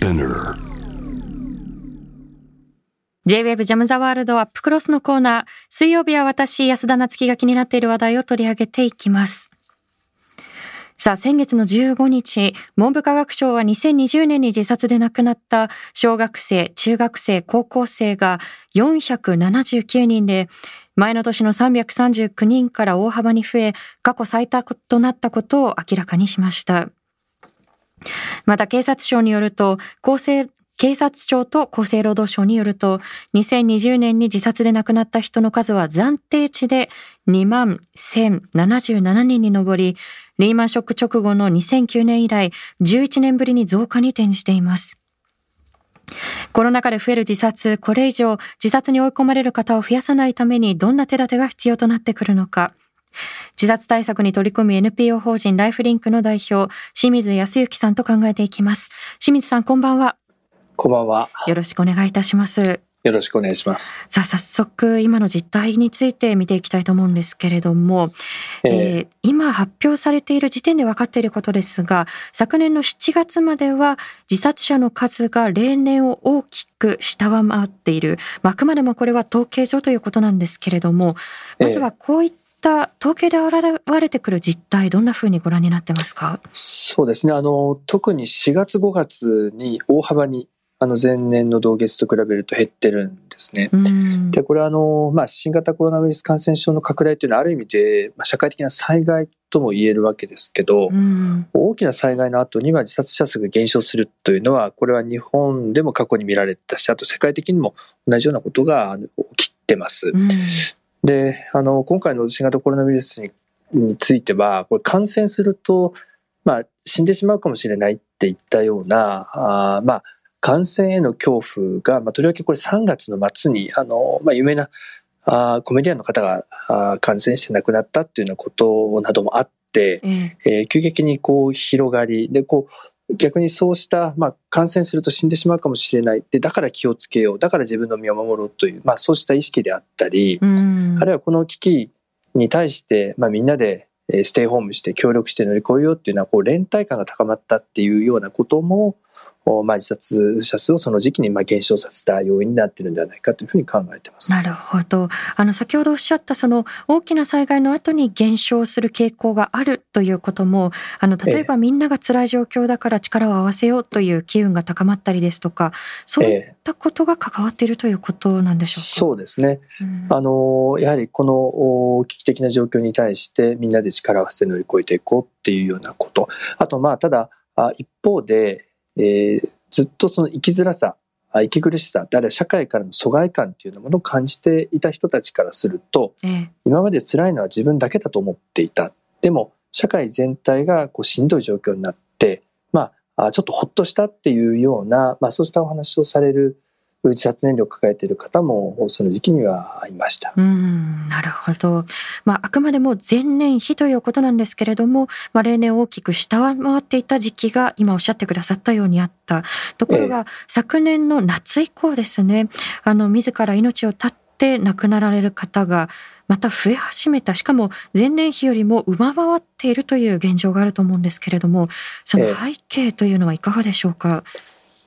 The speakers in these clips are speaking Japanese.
Spinner J-Web ジャムザワールドアップクロスのコーナー。水曜日は私、安田夏樹が気になっている話題を取り上げていきます。さあ、先月の15日、文部科学省は2020年に自殺で亡くなった小学生、中学生、高校生が479人で、前の年の339人から大幅に増え、過去最多となったことを明らかにしました。また警察庁によると、厚生警察庁と厚生労働省によると、2020年に自殺で亡くなった人の数は暫定値で2万1077人に上り、リーマンショック直後の2009年以来、11年ぶりに増加に転じています。コロナ禍で増える自殺、これ以上自殺に追い込まれる方を増やさないためにどんな手立てが必要となってくるのか。自殺対策に取り組む NPO 法人ライフリンクの代表、清水康之さんと考えていきます。清水さん、こんばんは。こんばんは。よろしくお願いいたします。よろしくお願いします。さあ、早速、今の実態について見ていきたいと思うんですけれども、えーえ今発表されている時点で分かっていることですが、昨年の7月までは自殺者の数が例年を大きく下回っている。まああくまでもこれは統計上ということなんですけれども、まずはこういった統計で現れてくる実態、どんなふうにご覧になってますか？そうですね。あの、特に4月5月に大幅に、あの、前年の同月と比べると減ってるんですね。うんで、これはあの、まあ、新型コロナウイルス感染症の拡大というのはある意味で、まあ、社会的な災害とも言えるわけですけど、うん大きな災害の後には自殺者数が減少するというのは、これは日本でも過去に見られたし、あと世界的にも同じようなことが起きてます。うんで、あの、今回の新型コロナウイルスにについては、これ感染すると、まあ、死んでしまうかもしれないっていったような、あーまあ、感染への恐怖が、まあ、とりわけこれ3月の末に、あの、まあ、有名な、あーコメディアンの方があー感染して亡くなったっていうようなことなどもあって、ええ。えー急激にこう広がり、で、こう、逆にそうした、まあ、感染すると死んでしまうかもしれない。で、だから気をつけよう。だから自分の身を守ろうという、まあ、そうした意識であったり、うんあるいはこの危機に対して、まあ、みんなでえーステイホームして協力して乗り越えようっていうのはこう連帯感が高まったっていうようなことも、おまあ、自殺者数をその時期にまあ減少させた要因になっているんではないかというふうに考えています。なるほど。あの、先ほどおっしゃった、その、大きな災害の後に減少する傾向があるということも、あの、例えばみんなが辛い状況だから力を合わせようという機運が高まったりですとか、そういっえたことが関わっているということなんーでしょうか？そうですね。うんあのやはりこのお危機的な状況に対してみんなで力を合わせて乗り越えていこうっていうようなこと。あとまあただあ一方で、えーずっとその生きづらさ、あ息苦しさ、あるいは社会からの疎外感っていうようなものを感じていた人たちからすると、ええ今まで辛いのは自分だけだと思っていた。でも社会全体がこうしんどい状況になって、まああちょっとほっとしたっていうような、まあそうしたお話をされる自殺燃料を抱えている方もその時期にはいました。うん、なるほど。まあ、あくまでも前年比ということなんですけれども、まあ、例年大きく下回っていた時期が今おっしゃってくださったようにあった。ところが、昨年の夏以降ですね、あの、自ら命を絶って亡くなられる方が、また増え始めた。しかも前年比よりも上回っているという現状があると思うんですけれども、そのええ背景というのはいかがでしょうか？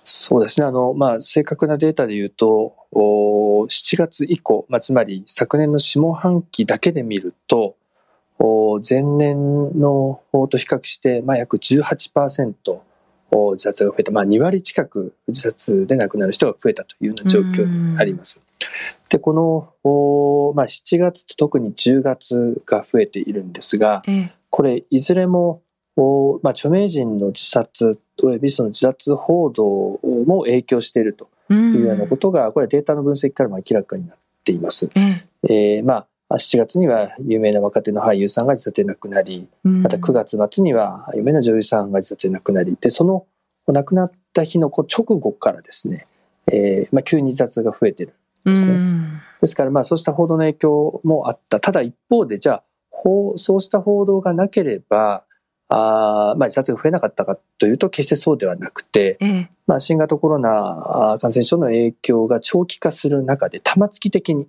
そうですね。あの、まあ、正確なデータで言うと、お7月以降、まあ、つまり昨年の下半期だけで見ると、お前年の方と比較して、まあ、約18%お自殺が増えた、まあ、2割近く自殺で亡くなる人が増えたというような状況にあります。で、この、おまあ、7月と特に10月が増えているんですが、ええこれいずれも、おまあ、著名人の自殺およびその自殺報道も影響しているとうんいうようなことが、これはデータの分析からも明らかになっています。えええーまあ、7月には有名な若手の俳優さんが自殺で亡くなり、うんまた9月末には有名な女優さんが自殺で亡くなり、で、その亡くなった日の直後からですね、えーまあ、急に自殺が増えてる。ですねうんですから、まあ、そうした報道の影響もあった。ただ一方で、じゃあ、報そうした報道がなければ、あーまあ、自殺が増えなかったかというと、決してそうではなくて、ええ。まあ、新型コロナ感染症の影響が長期化する中で、玉突き的に、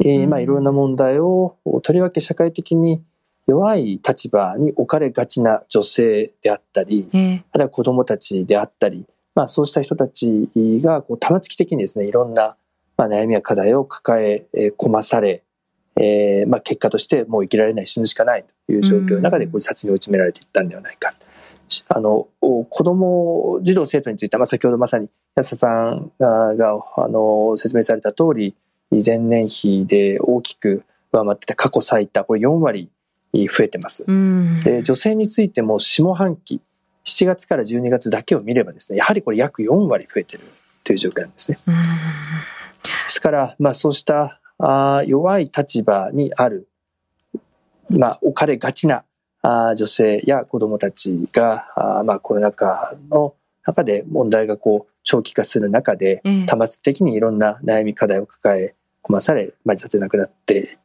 えーうん。まあ、いろんな問題を、とりわけ社会的に弱い立場に置かれがちな女性であったり、ええ。あるいは子供たちであったり、まあ、そうした人たちがこう玉突き的にですね、いろんな、まあ、悩みや課題を抱え込まされ、えーまあ、結果としてもう生きられない死ぬしかないという状況の中で自殺に追い詰められていったんではないか。あの子供児童生徒については、まあ、先ほどまさに安田さんがあの説明された通り前年比で大きく上回ってた過去最多これ4割増えてます。で女性についても下半期7月から12月だけを見ればですねやはりこれ約4割増えてるという状況なんですね。ですから、まあ、そうしたあ弱い立場にある、まあ、置かれがちなあ女性や子供たちがあ、まあ、コロナ禍の中で問題がこう長期化する中で、多末的にいろんな悩み課題を抱え込まされ、まあ、自殺で亡くなって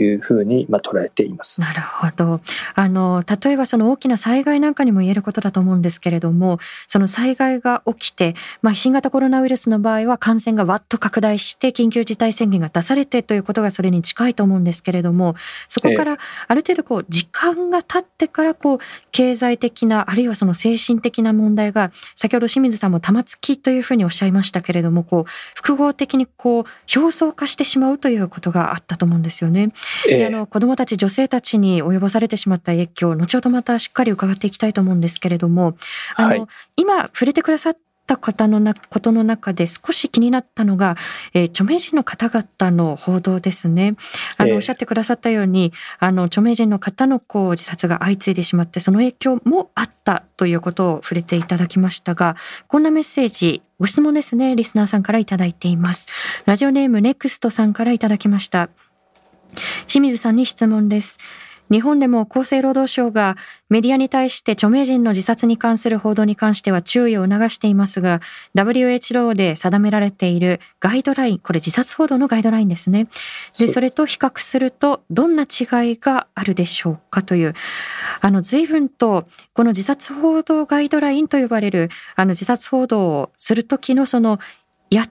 いうふうにまあ捉えています。なるほど。あの例えばその大きな災害なんかにも言えることだと思うんですけれども、その災害が起きて、まあ新型コロナウイルスの場合は感染がわっと拡大して緊急事態宣言が出されてということがそれに近いと思うんですけれども、そこからある程度こう時間が経ってからこう経済的なあるいはその精神的な問題が先ほど清水さんも玉突きというふうにおっしゃいましたけれども、こう複合的にこう表層化してしまうということがあったと思うんですよね。であの子どもたち女性たちに及ぼされてしまった影響後ほどまたしっかり伺っていきたいと思うんですけれどもあの、はい、今触れてくださった方のなことの中で少し気になったのが、えー、著名人の方々の報道ですね。あの、おっしゃってくださったように、あの、著名人の方のこう自殺が相次いでしまって、その影響もあったということを触れていただきましたが、こんなメッセージ、ご質問ですね、リスナーさんからいただいています。ラジオネームネクストさんからいただきました。清水さんに質問です。日本でも厚生労働省がメディアに対して著名人の自殺に関する報道に関しては注意を促していますが、WHO で定められているガイドライン、これ自殺報道のガイドラインですね。で、それと比較するとどんな違いがあるでしょうかという、あの、随分とこの自殺報道ガイドラインと呼ばれる、あの、自殺報道をするときのその、やっ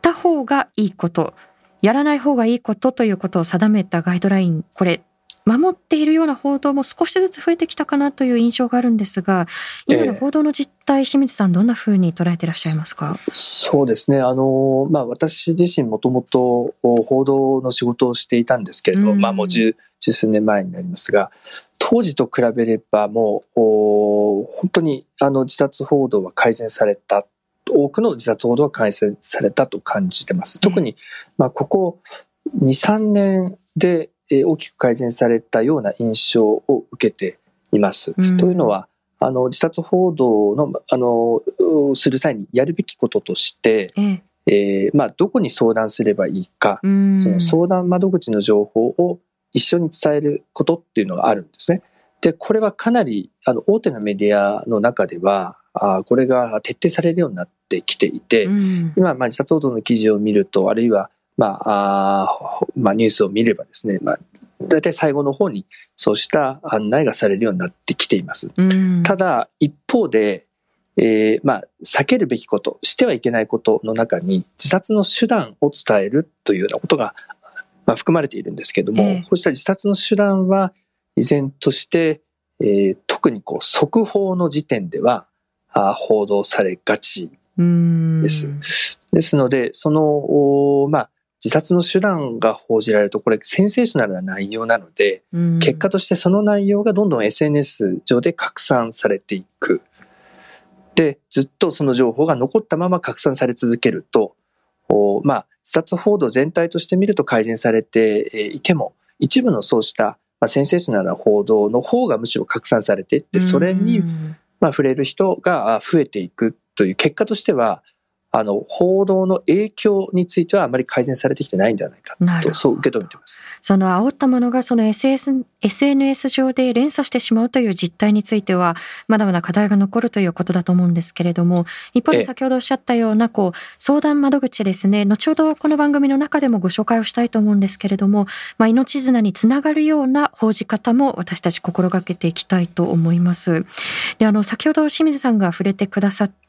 た方がいいこと、やらない方がいいことということを定めたガイドライン、これ、守っているような報道も少しずつ増えてきたかなという印象があるんですが、今の報道の実態、えー、清水さん、どんなふうに捉えていらっしゃいますか？そうですね、あのまあ、私自身、もともと報道の仕事をしていたんですけれども、まあ、もう十十数年前になりますが、当時と比べれば、もう本当にあの自殺報道は改善された多くの自殺報道は改善されたと感じてます。特に、まあ、ここ2、3年で大きく改善されたような印象を受けています。うん、というのは、あの、自殺報道の、あの、する際にやるべきこととして、えええー、まあ、どこに相談すればいいか、うん、その相談窓口の情報を一緒に伝えることっていうのがあるんですね。で、これはかなり、あの、大手のメディアの中では、あこれが徹底されるようになってきていて、うん、今、まあ、自殺報道の記事を見ると、あるいは、まあ、あまあ、ニュースを見ればですね、まあ、大体最後の方にそうした案内がされるようになってきています。うん、ただ、一方で、えー、まあ、避けるべきこと、してはいけないことの中に、自殺の手段を伝えるというようなことが、まあ、含まれているんですけれども、えー、そうした自殺の手段は、依然として、えー、特にこう速報の時点ではあ報道されがちです。ですので、その、まあ、自殺の手段が報じられると、これセンセーショナルな内容なので、結果としてその内容がどんどん SNS 上で拡散されていく。で、ずっとその情報が残ったまま拡散され続けると、まあ、自殺報道全体として見ると改善されていても、一部のそうしたまあ、センセーショナルな報道の方がむしろ拡散されていって、それに、まあ、触れる人が増えていくという結果としては、あの、報道の影響についてはあまり改善されてきてないんではないかと、そう受け止めてます。その煽ったものがその SS SNS 上で連鎖してしまうという実態については、まだまだ課題が残るということだと思うんですけれども、一方で先ほどおっしゃったような、こう、相談窓口ですね、後ほどこの番組の中でもご紹介をしたいと思うんですけれども、まあ、命綱につながるような報じ方も私たち心がけていきたいと思います。で、あの、先ほど清水さんが触れてくださった、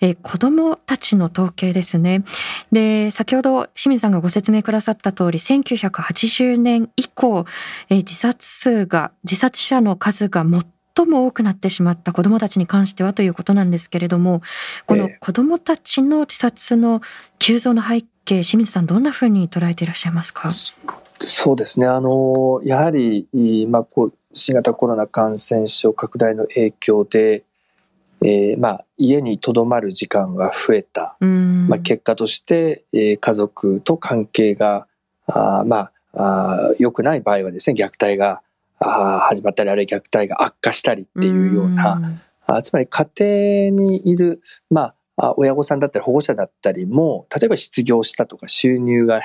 えー、子供たちの統計ですね。で、先ほど清水さんがご説明くださった通り、1980年以降、えー、自殺数が、自殺者の数が最も多くなってしまった子どもたちに関してはということなんですけれどもこの子どもたちの自殺の急増の背景清水さんどんなふうに捉えていらっしゃいますか？そうですね。あのやはり、まあ、こう新型コロナ感染症拡大の影響で、えーまあ、家にとどまる時間が増えた、まあ、結果として、えー、家族と関係があまああ良くない場合はですね虐待があ始まったりあるいは虐待が悪化したりっていうようなあつまり家庭にいる、まあ、親御さんだったり保護者だったりも例えば失業したとか収入が、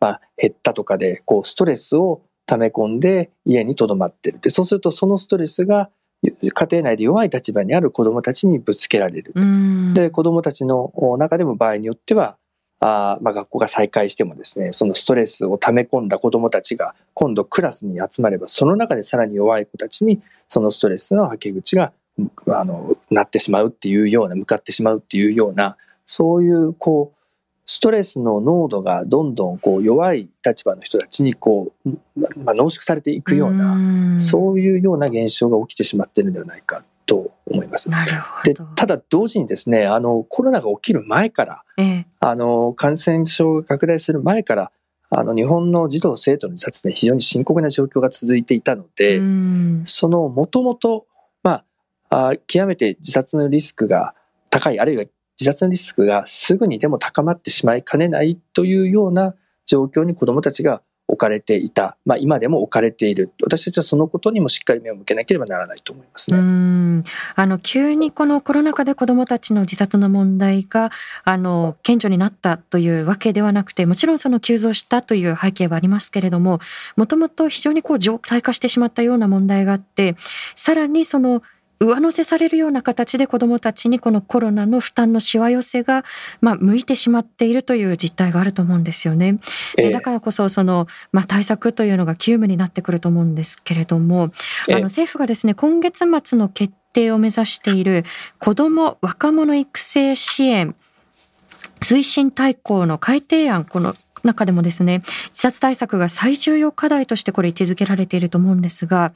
まあ、減ったとかでこうストレスを溜め込んで家にとどまってる。でそうするとそのストレスが家庭内で弱い立場にある子どもたちにぶつけられる。で子どもたちの中でも場合によってはあまあ、学校が再開してもですねそのストレスを溜め込んだ子どもたちが今度クラスに集まればその中でさらに弱い子たちにそのストレスのはけ口があのなってしまうっていうような向かってしまうっていうようなそういうこうストレスの濃度がどんどんこう弱い立場の人たちにこう、まあ、濃縮されていくようなそういうような現象が起きてしまっているのではないかと思います。でただ同時にですねあのコロナが起きる前から、ええ、あの感染症が拡大する前からあの日本の児童生徒の自殺ね非常に深刻な状況が続いていたのでそのもともとまあ極めて自殺のリスクが高いあるいは自殺のリスクがすぐにでも高まってしまいかねないというような状況に子どもたちが置かれていた、まあ、今でも置かれている。私たちはそのことにもしっかり目を向けなければならないと思いますね。うん。あの急にこのコロナ禍で子どもたちの自殺の問題があの顕著になったというわけではなくてもちろんその急増したという背景はありますけれどももともと非常にこう常態化してしまったような問題があってさらにその上乗せされるような形で子どもたちにこのコロナの負担のしわ寄せが、まあ、向いてしまっているという実態があると思うんですよね。えー、だからこそその、まあ、対策というのが急務になってくると思うんですけれども、あの政府がですね今月末の決定を目指している子ども若者育成支援推進大綱の改定案この中でもですね自殺対策が最重要課題としてこれ位置づけられていると思うんですが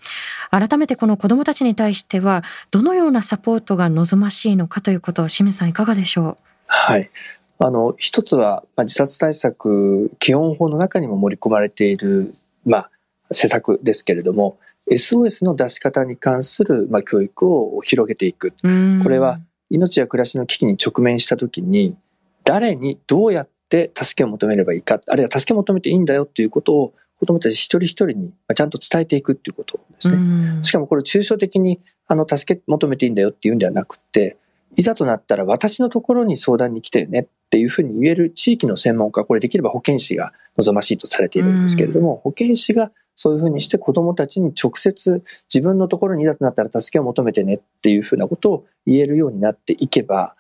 改めてこの子どもたちに対してはどのようなサポートが望ましいのかということを清水さんいかがでしょう？はい。あの一つは、まあ、自殺対策基本法の中にも盛り込まれている、まあ、施策ですけれども SOS の出し方に関する、まあ、教育を広げていく。これは命や暮らしの危機に直面した時に誰にどうやってって助けを求めればいいか、あるいは助けを求めていいんだよっていうことを子供たち一人一人にちゃんと伝えていくっていうことですね。しかもこれ抽象的にあの助け求めていいんだよっていうんではなくて、いざとなったら私のところに相談に来てねっていうふうに言える地域の専門家、これできれば保健師が望ましいとされているんですけれども、保健師がそういうふうにして子供たちに直接自分のところにいざとなったら助けを求めてねっていうふうなことを言えるようになっていけば、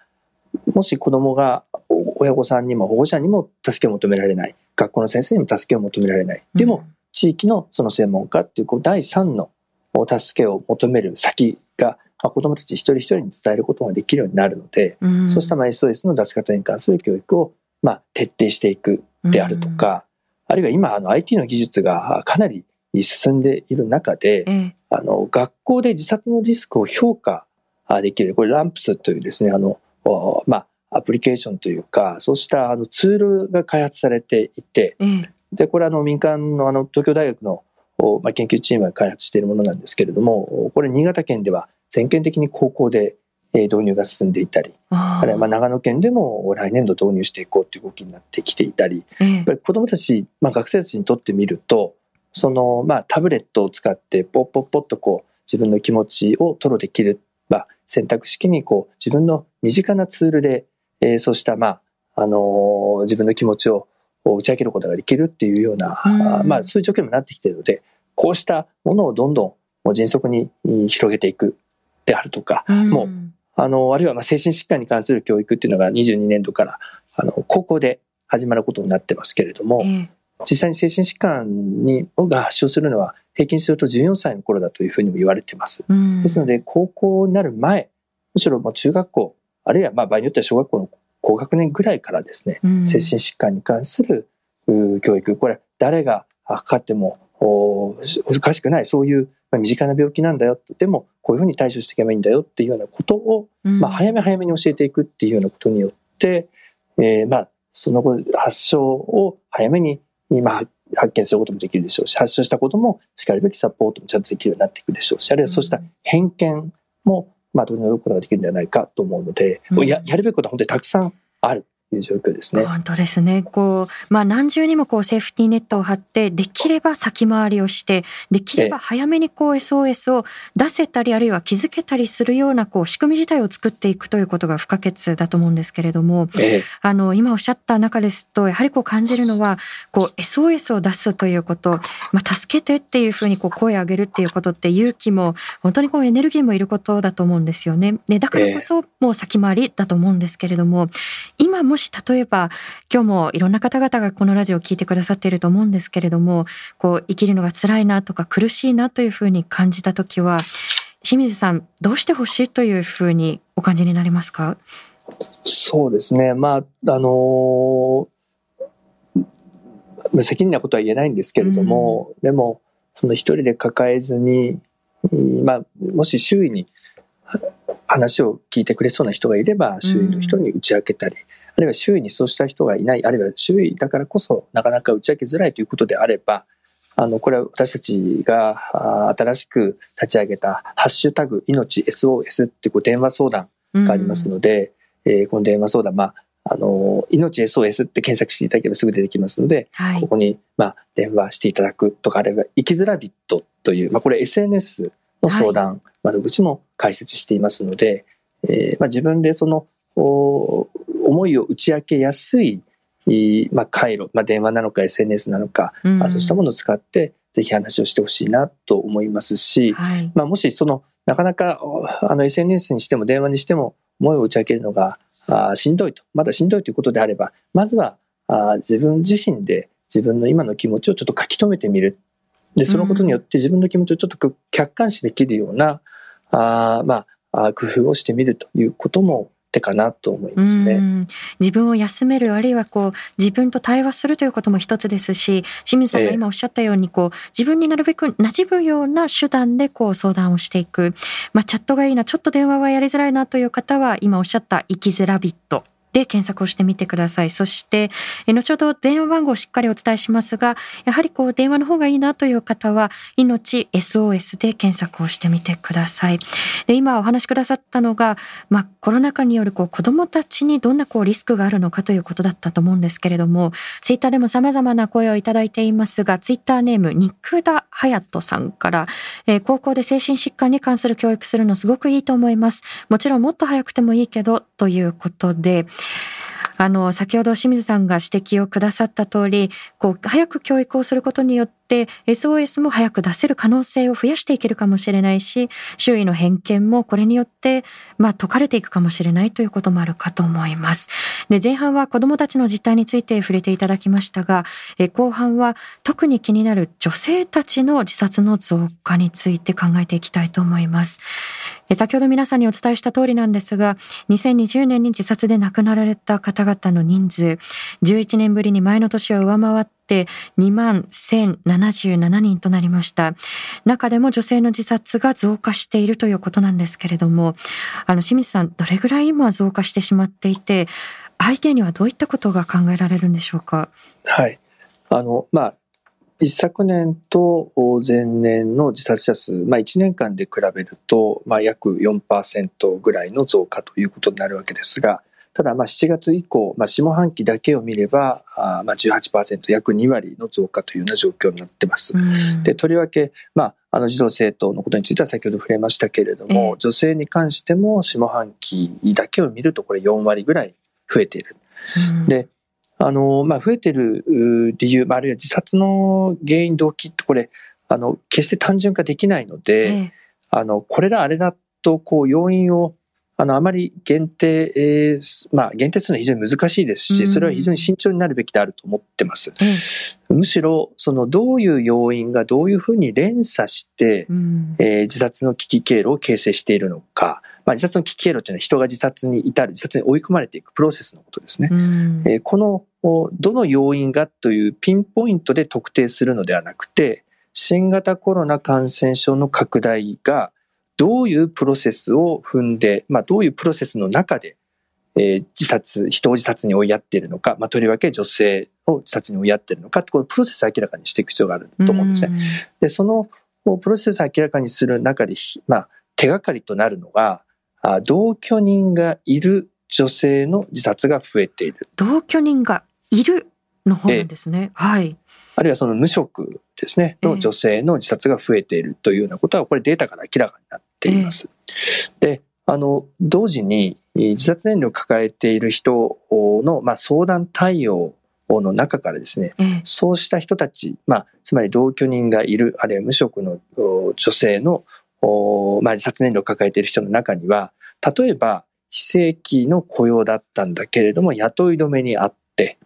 もし子供が親御さんにも保護者にも助けを求められない。学校の先生にも助けを求められない。でも地域のその専門家っていうこう第三の助けを求める先が子どもたち一人一人に伝えることができるようになるので、うん、そうしたまあ SOS の出し方に関する教育をまあ徹底していくであるとか、うん、あるいは今あの IT の技術がかなり進んでいる中で、うん、あの学校で自殺のリスクを評価できるこれランプスというですねあのまあアプリケーションというか、そうしたあのツールが開発されていて、うん、で、これあの民間のあの東京大学のまあ、研究チームが開発しているものなんですけれども、これ新潟県では全県的に高校で導入が進んでいたり、あるいはまあ長野県でも来年度導入していこうという動きになってきていたり、やっぱり子どもたち、まあ、学生たちにとってみると、そのまあタブレットを使ってポッポッポッとこう自分の気持ちを吐露できる、まあ、選択式にこう自分の身近なツールでえー、そうした、まあ、あのー、自分の気持ちを打ち明けることができるっていうような、うん、まあ、そういう状況にもなってきているので、こうしたものをどんどん迅速に広げていくであるとか、うん、もう、あの、あるいはまあ精神疾患に関する教育っていうのが22年度からあの高校で始まることになってますけれども、えー、実際に精神疾患にが発症するのは平均すると14歳の頃だというふうにも言われています。うん、ですので、高校になる前、むしろもう中学校、あるいはまあ場合によっては小学校の高学年ぐらいからですね、うん、精神疾患に関する教育これ誰がかかってもおかしくないそういうまあ、身近な病気なんだよでもこういうふうに対処していけばいいんだよっていうようなことを、まあ、早め早めに教えていくっていうようなことによって、えー、まあその後発症を早めに今発見することもできるでしょうし発症したこともしかるべきサポートもちゃんとできるようになっていくでしょうしあるいはそうした偏見もまあ取り除くことができるんではないかと思うので、うん、ややるべきことは本当にたくさんあるいう状況ですね。本当ですね。こう、まあ何重にもこうセーフティーネットを張って、できれば先回りをして、できれば早めにこう SOS を出せたり、あるいは気づけたりするようなこう仕組み自体を作っていくということが不可欠だと思うんですけれども、あの、今おっしゃった中ですと、やはりこう感じるのは、こう SOS を出すということ、まあ助けてっていうふうにこう声を上げるっていうことって勇気も、本当にこうエネルギーもいることだと思うんですよね。で、だからこそもう先回りだと思うんですけれども、今もし例えば今日もいろんな方々がこのラジオを聞いてくださっていると思うんですけれどもこう生きるのが辛いなとか苦しいなというふうに感じた時は清水さんどうしてほしいというふうにお感じになりますか？そうですね。まああの無責任なことは言えないんですけれども、うん、でもその一人で抱えずに、まあ、もし周囲に話を聞いてくれそうな人がいれば周囲の人に打ち明けたり、あるいは周囲にそうした人がいない、あるいは周囲だからこそなかなか打ち明けづらいということであれば、あの、これは私たちが新しく立ち上げた、ハッシュタグ、命 SOS ってこう電話相談がありますので、うん、えー、この電話相談、まあ、あの、命 SOS って検索していただければすぐ出てきますので、はい、ここに、まあ、電話していただくとかあれば、生きづらビットという、まあ、これ SNS の相談窓口も開設していますので、はい、えー、まあ、自分でその、思いを打ち明けやすい、まあ、回路、まあ、電話なのか SNS なのか、うん、そうしたものを使ってぜひ話をしてほしいなと思いますし、はい、まあ、もしそのなかなかあの SNS にしても電話にしても思いを打ち明けるのがあしんどいとまだしんどいということであればまずはあ自分自身で自分の今の気持ちをちょっと書き留めてみる。でそのことによって自分の気持ちをちょっと客観視できるようなあまあ工夫をしてみるということも手かなと思いますね。自分を休めるあるいはこう自分と対話するということも一つですし清水さんが今おっしゃったようにこう自分になるべく馴染むような手段でこう相談をしていく、まあ、チャットがいいなちょっと電話はやりづらいなという方は今おっしゃった生きづらビットで検索をしてみてください。そして、後ほど電話番号をしっかりお伝えしますが、やはりこう電話の方がいいなという方は、命 SOS で検索をしてみてください。で今お話しくださったのが、まあ、コロナ禍によるこう子供たちにどんなこうリスクがあるのかということだったと思うんですけれども、ツイッターでも様々な声をいただいていますが、ツイッターネーム、肉田隼人さんから、えー、高校で精神疾患に関する教育するのすごくいいと思います。もちろんもっと早くてもいいけど、ということで、あの、先ほど清水さんが指摘をくださった通り、こう、早く教育をすることによって、SOS も早く出せる可能性を増やしていけるかもしれないし、周囲の偏見もこれによって、まあ、解かれていくかもしれないということもあるかと思います。で、前半は子供たちの実態について触れていただきましたが、え後半は特に気になる女性たちの自殺の増加について考えていきたいと思います。先ほど皆さんにお伝えした通りなんですが、2020年に自殺で亡くなられた方々の人数、11年ぶりに前の年を上回って2万1077人となりました。中でも女性の自殺が増加しているということなんですけれども、あの清水さん、どれぐらい今増加してしまっていて、背景にはどういったことが考えられるんでしょうか？はい。あの、まあ、一昨年と前年の自殺者数、まあ、1年間で比べると、まあ、約4%ぐらいの増加ということになるわけですが、ただまあ7月以降、まあ、下半期だけを見れば、あまあ18%、約2割の増加というような状況になってます。で、とりわけ、まあ、あの児童生徒のことについては先ほど触れましたけれども、女性に関しても下半期だけを見るとこれ4割ぐらい増えている。で、あの、まあ、増えてる理由、あるいは自殺の原因、動機ってこれ、あの、決して単純化できないので、ええ、あの、これだ、あれだと、こう、要因を、あの、あまり限定、えー、まあ、限定するのは非常に難しいですし、それは非常に慎重になるべきであると思ってます。うん、むしろ、その、どういう要因がどういうふうに連鎖して、うん、えー、自殺の危機経路を形成しているのか、まあ、自殺の危機経路というのは人が自殺に至る、自殺に追い込まれていくプロセスのことですね。うん、えー、このどの要因がというピンポイントで特定するのではなくて、新型コロナ感染症の拡大がどういうプロセスを踏んで、まあ、どういうプロセスの中で、えー、自殺、人を自殺に追いやっているのか、まあ、とりわけ女性を自殺に追いやっているのかこのプロセスを明らかにしていく必要があると思うんですね。で、そのプロセスを明らかにする中で、まあ、手がかりとなるのが、同居人がいる女性の自殺が増えている。同居人がいるの方なんですね。はい。あるいはその無職ですね、の女性の自殺が増えているというようなことは、これデータから明らかになっています。で、あの、同時に自殺燃料を抱えている人の、まあ、相談対応の中からですね、そうした人たち、まあ、つまり同居人がいる、あるいは無職の女性の、まあ、自殺燃料を抱えている人の中には、例えば、非正規の雇用だったんだけれども、雇い止めにあって、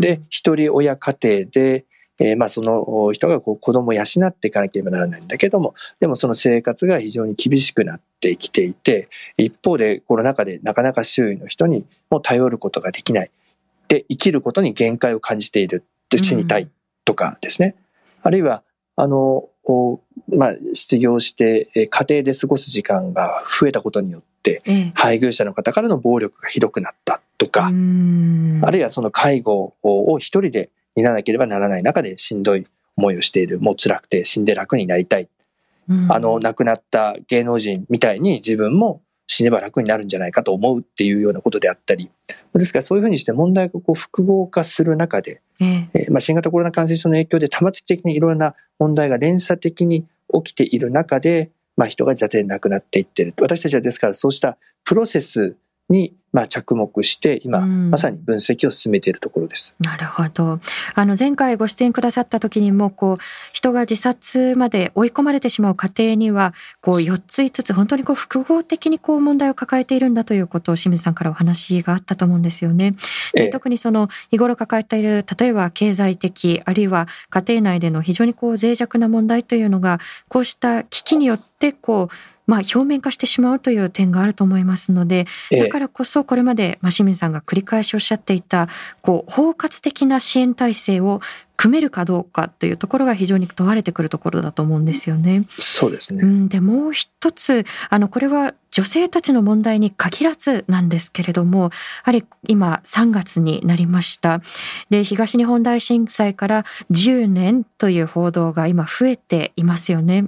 で、一人親家庭で、えー、まあその人がこう子供を養っていかなければならないんだけども、でもその生活が非常に厳しくなってきていて、一方でコロナ禍でなかなか周囲の人にも頼ることができない。で、生きることに限界を感じている。死にたいとかですね。うん、あるいは、あの、まあ、失業して、家庭で過ごす時間が増えたことによって、配偶者の方からの暴力がひどくなったとか、あるいはその介護を一人で担わなければならない中でしんどい思いをしている。もう辛くて死んで楽になりたい。あの、亡くなった芸能人みたいに自分も死ねば楽になるんじゃないかと思うっていうようなことであったり。ですからそういうふうにして問題がこう複合化する中で、ええまあ、新型コロナ感染症の影響で多発的にいろんな問題が連鎖的に起きている中で、まあ、人が自殺で亡くなっていってる。私たちはですからそうしたプロセスにまあ着目して今まさに分析を進めているところです。なるほど。あの前回ご出演くださった時にもこう人が自殺まで追い込まれてしまう過程にはこう4つ5つ本当にこう複合的にこう問題を抱えているんだということを清水さんからお話があったと思うんですよね。で特にその日頃抱えている例えば経済的あるいは家庭内での非常にこう脆弱な問題というのがこうした危機によってこうまあ、表面化してしまうという点があると思いますのでだからこそこれまで、まあ、清水さんが繰り返しおっしゃっていたこう包括的な支援体制を組めるかどうかというところが非常に問われてくるところだと思うんですよね。そうですね。うん、でもう一つあのこれは女性たちの問題に限らずなんですけれどもやはり今3月になりましたで東日本大震災から10年という報道が今増えていますよね。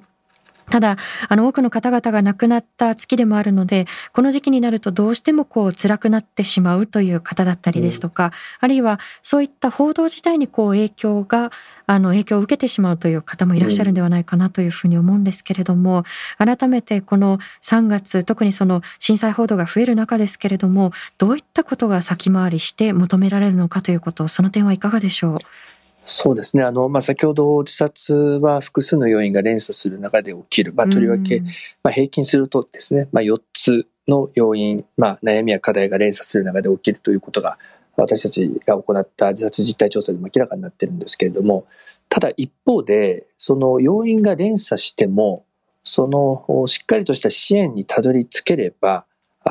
ただ、あの多くの方々が亡くなった月でもあるので、この時期になるとどうしてもこう辛くなってしまうという方だったりですとか、うん、あるいはそういった報道自体にこう影響が、あの影響を受けてしまうという方もいらっしゃるんではないかなというふうに思うんですけれども、改めてこの3月、特にその震災報道が増える中ですけれども、どういったことが先回りして求められるのかということ、その点はいかがでしょう？そうですね。あの、まあ、先ほど自殺は複数の要因が連鎖する中で起きる。まあ、とりわけ、まあ、平均するとですね、まあ、4つの要因、まあ、悩みや課題が連鎖する中で起きるということが、私たちが行った自殺実態調査でも明らかになってるんですけれども、ただ一方で、その要因が連鎖しても、そのしっかりとした支援にたどり着ければ、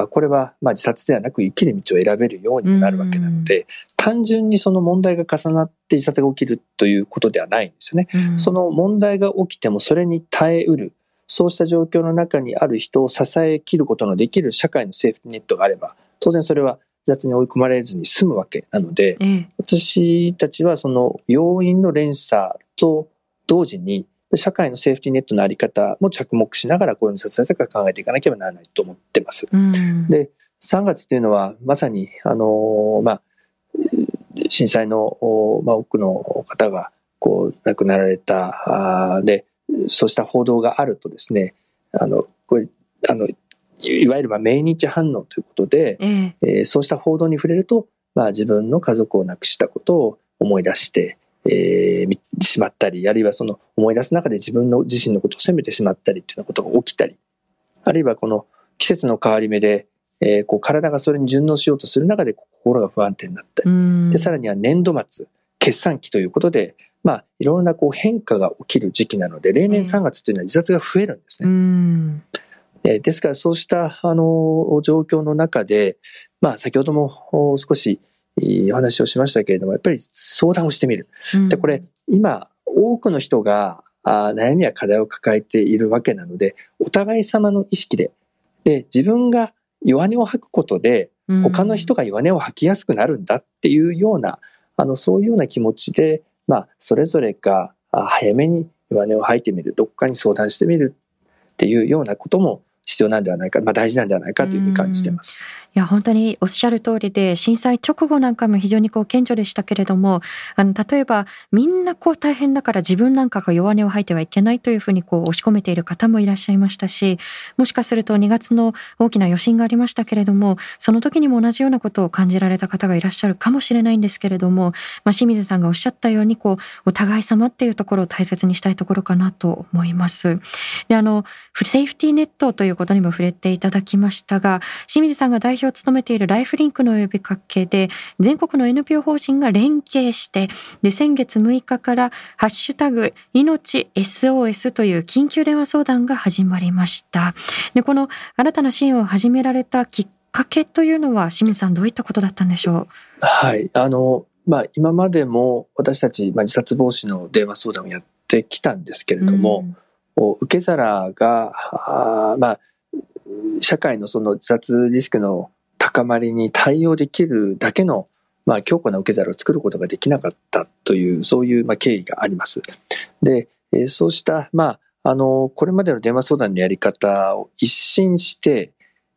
これはまあ自殺ではなく生きる道を選べるようになるわけなので、単純にその問題が重なって自殺が起きるということではないんですよね。その問題が起きてもそれに耐えうる、そうした状況の中にある人を支えきることのできる社会のセーフティネットがあれば、当然それは自殺に追い込まれずに済むわけなので、私たちはその要因の連鎖と同時に社会のセーフティネットのあり方も着目しながらこういう自殺対策考えていかなければならないと思ってます。うん、で、3月っていうのはまさに、あの、まあ、震災の、まあ、多くの方がこう亡くなられた、あで、そうした報道があるとですね、あの、これ、あの、いわゆるまあ命日反応ということで、ええ。えー、そうした報道に触れると、まあ、自分の家族を亡くしたことを思い出して、えー、しまったり、あるいはその思い出す中で自分の自身のことを責めてしまったりというようなことが起きたり、あるいはこの季節の変わり目で、えー、こう体がそれに順応しようとする中で心が不安定になったり、で、さらには年度末、決算期ということで、まあ、いろんなこう変化が起きる時期なので、例年3月というのは自殺が増えるんですね。えー、ですから、そうした、あの、状況の中で、まあ、先ほども少しお話をしましたけれども、やっぱり相談をしてみる。で、これ、今、多くの人が、あ悩みや課題を抱えているわけなので、お互い様の意識で、で、自分が弱音を吐くことで、他の人が弱音を吐きやすくなるんだっていうような、あの、そういうような気持ちで、まあ、それぞれが早めに弱音を吐いてみる、どっかに相談してみるっていうようなことも必要なんではないか、まあ、大事なんではないかというふうに感じてます。いや本当におっしゃる通りで震災直後なんかも非常にこう顕著でしたけれどもあの例えばみんなこう大変だから自分なんかが弱音を吐いてはいけないというふうにこう押し込めている方もいらっしゃいましたしもしかすると2月の大きな余震がありましたけれどもその時にも同じようなことを感じられた方がいらっしゃるかもしれないんですけれども、まあ、清水さんがおっしゃったようにこうお互い様っていうところを大切にしたいところかなと思います。であのセーフティーネットということにも触れていただきましたが清水さんが代表を務めているライフリンクの呼びかけで全国の NPO 法人が連携してで先月6日から「ハッシュタグ命 SOS」という緊急電話相談が始まりました。でこの新たな支援を始められたきっかけというのは清水さんどういったことだったんでしょう？はい。あのまあ今までも私たち、まあ、自殺防止の電話相談をやってきたんですけれども、うん受け皿が、あまあ、社会のその自殺リスクの高まりに対応できるだけの、まあ、強固な受け皿を作ることができなかったという、そういう、まあ、経緯があります。で、えー、そうした、まあ、あの、これまでの電話相談のやり方を一新して、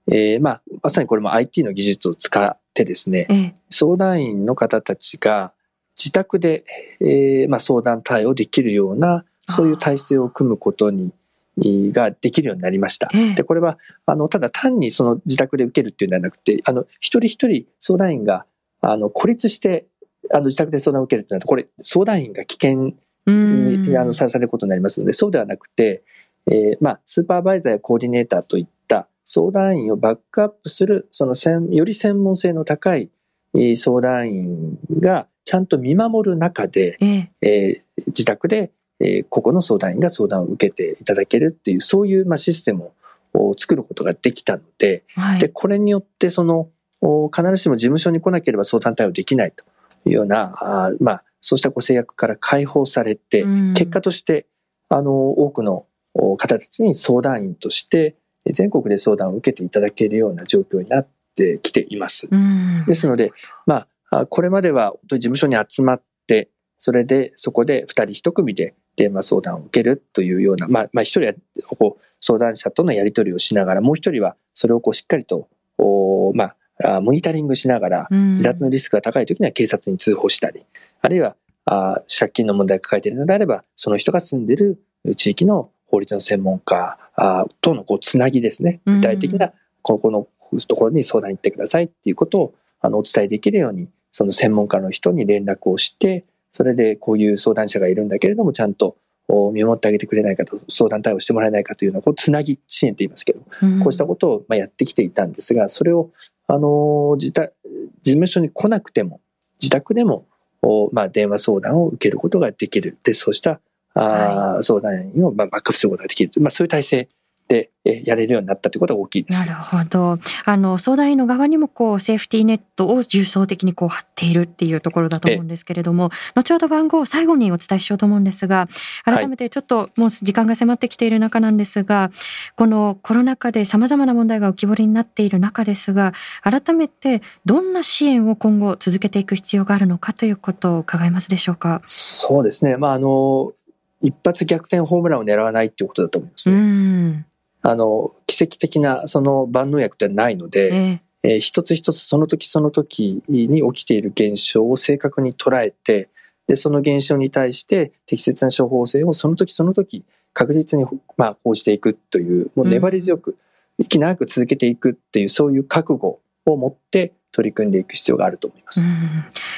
えー、まあ、まさにこれも IT の技術を使ってですね、ええ、相談員の方たちが自宅で、えー、まあ、相談対応できるような、そういう体制を組むことにができるようになりました。で、これは、あの、ただ単にその自宅で受けるっていうんではなくて、あの、一人一人相談員が、あの、孤立して、あの、自宅で相談を受けるってなると、これ、相談員が危険に、あの、さらされることになりますので、そうではなくて、えー、まあ、スーパーバイザーやコーディネーターといった相談員をバックアップする、そのより専門性の高い相談員がちゃんと見守る中で、ええ。えー、自宅でえー、個々の相談員が相談を受けていただけるっていう、そういう、まあ、システムを作ることができたので、はい、で、これによって、その、必ずしも事務所に来なければ相談対応できないというような、あまあ、そうしたご制約から解放されて、結果として、あの、多くの方たちに相談員として、全国で相談を受けていただけるような状況になってきています。ですので、まあ、これまでは事務所に集まって、それでそこで二人一組で電話相談を受けるというような、まあ、まあ、一人はこう相談者とのやり取りをしながら、もう一人はそれをこうしっかりと、おまあ、モニタリングしながら、自殺のリスクが高い時には警察に通報したり、あるいはあ借金の問題を抱えているのであれば、その人が住んでいる地域の法律の専門家あとのこうつなぎですね。具体的な、ここのところに相談に行ってくださいっていうことをあのお伝えできるように、その専門家の人に連絡をして、それでこういう相談者がいるんだけれども、ちゃんと見守ってあげてくれないかと、相談対応してもらえないかというのを、こうつなぎ支援と言いますけど、うん、こうしたことをまあやってきていたんですが、それを、あの、自宅、事務所に来なくても、自宅でも、まあ、電話相談を受けることができる。で、そうした、あ相談員をまあバックアップすることができる。まあ、そういう体制でやれるようになったということが大きいです。なるほど。あの相談員の側にもこうセーフティーネットを重層的にこう張っているっていうところだと思うんですけれども、後ほど番号を最後にお伝えしようと思うんですが、改めてちょっともう時間が迫ってきている中なんですが、はい、このコロナ禍で様々な問題が浮き彫りになっている中ですが、改めてどんな支援を今後続けていく必要があるのかということを伺えますでしょうか？そうですね。まああの一発逆転ホームランを狙わないっていうことだと思いますね。あの、奇跡的なその万能薬ってないので、ええ。ー、一つ一つその時その時に起きている現象を正確に捉えて、で、その現象に対して適切な処方箋をその時その時確実に、まあ、講じていくという、もう粘り強く、息長く続けていくっていう、そういう覚悟を持って取り組んでいく必要があると思います。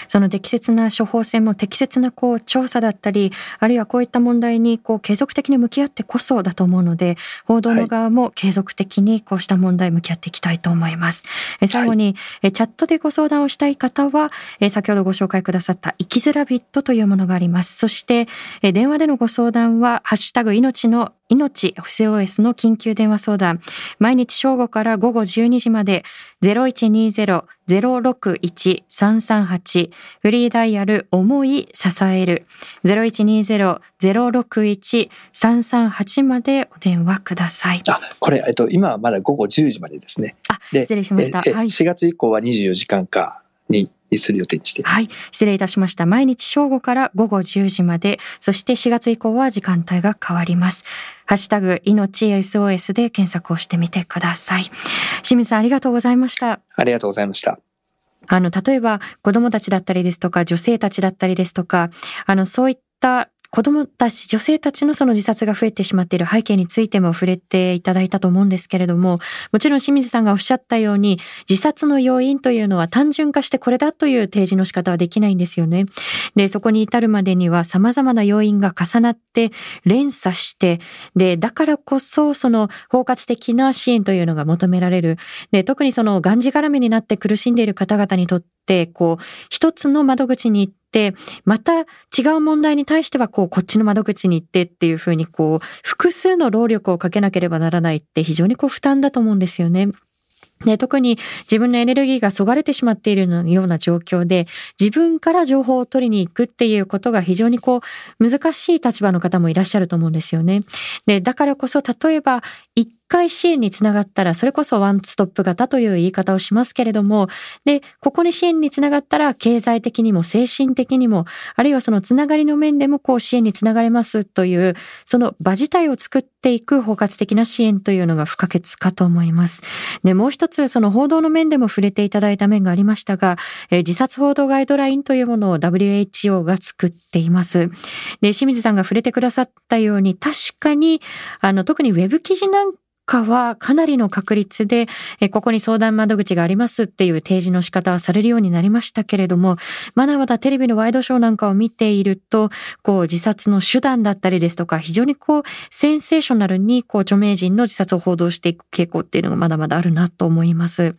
その適切な処方箋も適切なこう調査だったり、あるいはこういった問題にこう継続的に向き合ってこそだと思うので、報道の側も継続的にこうした問題向き合っていきたいと思います。はい、最後に、チャットでご相談をしたい方は、先ほどご紹介くださった生きづらビットというものがあります。そして、電話でのご相談は、ハッシュタグ命の命 FCOS の緊急電話相談、毎日正午から午後12時まで0120-061-338フリーダイヤル思い支える0120-061-338までお電話ください。あ、これ、えっと、今はまだ午後10時までですね。あ、失礼しました。はい。4月以降は24時間かにする予定にしています。はい。失礼いたしました。毎日正午から午後10時まで、そして4月以降は時間帯が変わります。ハッシュタグ、命 SOS で検索をしてみてください。清水さん、ありがとうございました。ありがとうございました。あの、例えば子供たちだったりですとか、女性たちだったりですとか、あの、そういった子供たち、女性たちのその自殺が増えてしまっている背景についても触れていただいたと思うんですけれども、もちろん清水さんがおっしゃったように、自殺の要因というのは単純化してこれだという提示の仕方はできないんですよね。で、そこに至るまでには様々な要因が重なって連鎖して、で、だからこそその包括的な支援というのが求められる。で、特にそのがんじがらめになって苦しんでいる方々にとって、こう、一つの窓口に行って、また違う問題に対してはこうこっちの窓口に行ってっていうふうにこう複数の労力をかけなければならないって非常にこう負担だと思うんですよね。で特に自分のエネルギーがそがれてしまっているような状況で自分から情報を取りに行くっていうことが非常にこう難しい立場の方もいらっしゃると思うんですよね。でだからこそ例えば一回支援につながったら、それこそワンストップ型という言い方をしますけれども、で、ここに支援につながったら、経済的にも精神的にも、あるいはそのつながりの面でもこう支援につながれますという、その場自体を作っていく包括的な支援というのが不可欠かと思います。で、もう一つ、その報道の面でも触れていただいた面がありましたが、え自殺報道ガイドラインというものを WHO が作っています。で、清水さんが触れてくださったように、確かに、あの、特にウェブ記事なんかかはかなりの確率で、ここに相談窓口がありますっていう提示の仕方はされるようになりましたけれども、まだまだテレビのワイドショーなんかを見ていると、こう自殺の手段だったりですとか、非常にこうセンセーショナルにこう著名人の自殺を報道していく傾向っていうのがまだまだあるなと思います。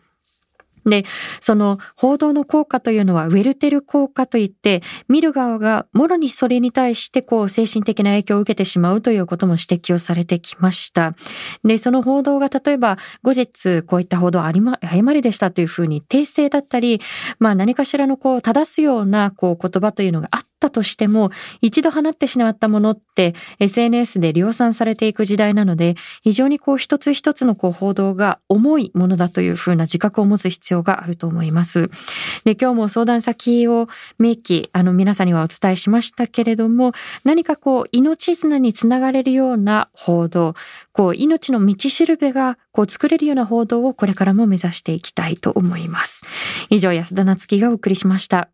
で、その報道の効果というのはウェルテル効果といって、見る側がもろにそれに対してこう精神的な影響を受けてしまうということも指摘をされてきました。で、その報道が例えば後日こういった報道ありま、誤りでしたというふうに訂正だったり、まあ何かしらのこう正すようなこう言葉というのがあったとしても、一度放ってしまったものって SNS で量産されていく時代なので、非常にこう一つ一つのこう報道が重いものだというふうな自覚を持つ必要があると思います。で、今日も相談先を明記、あの皆さんにはお伝えしましたけれども、何かこう命綱につながれるような報道、こう命の道しるべがこう作れるような報道をこれからも目指していきたいと思います。以上、安田なつきがお送りしました。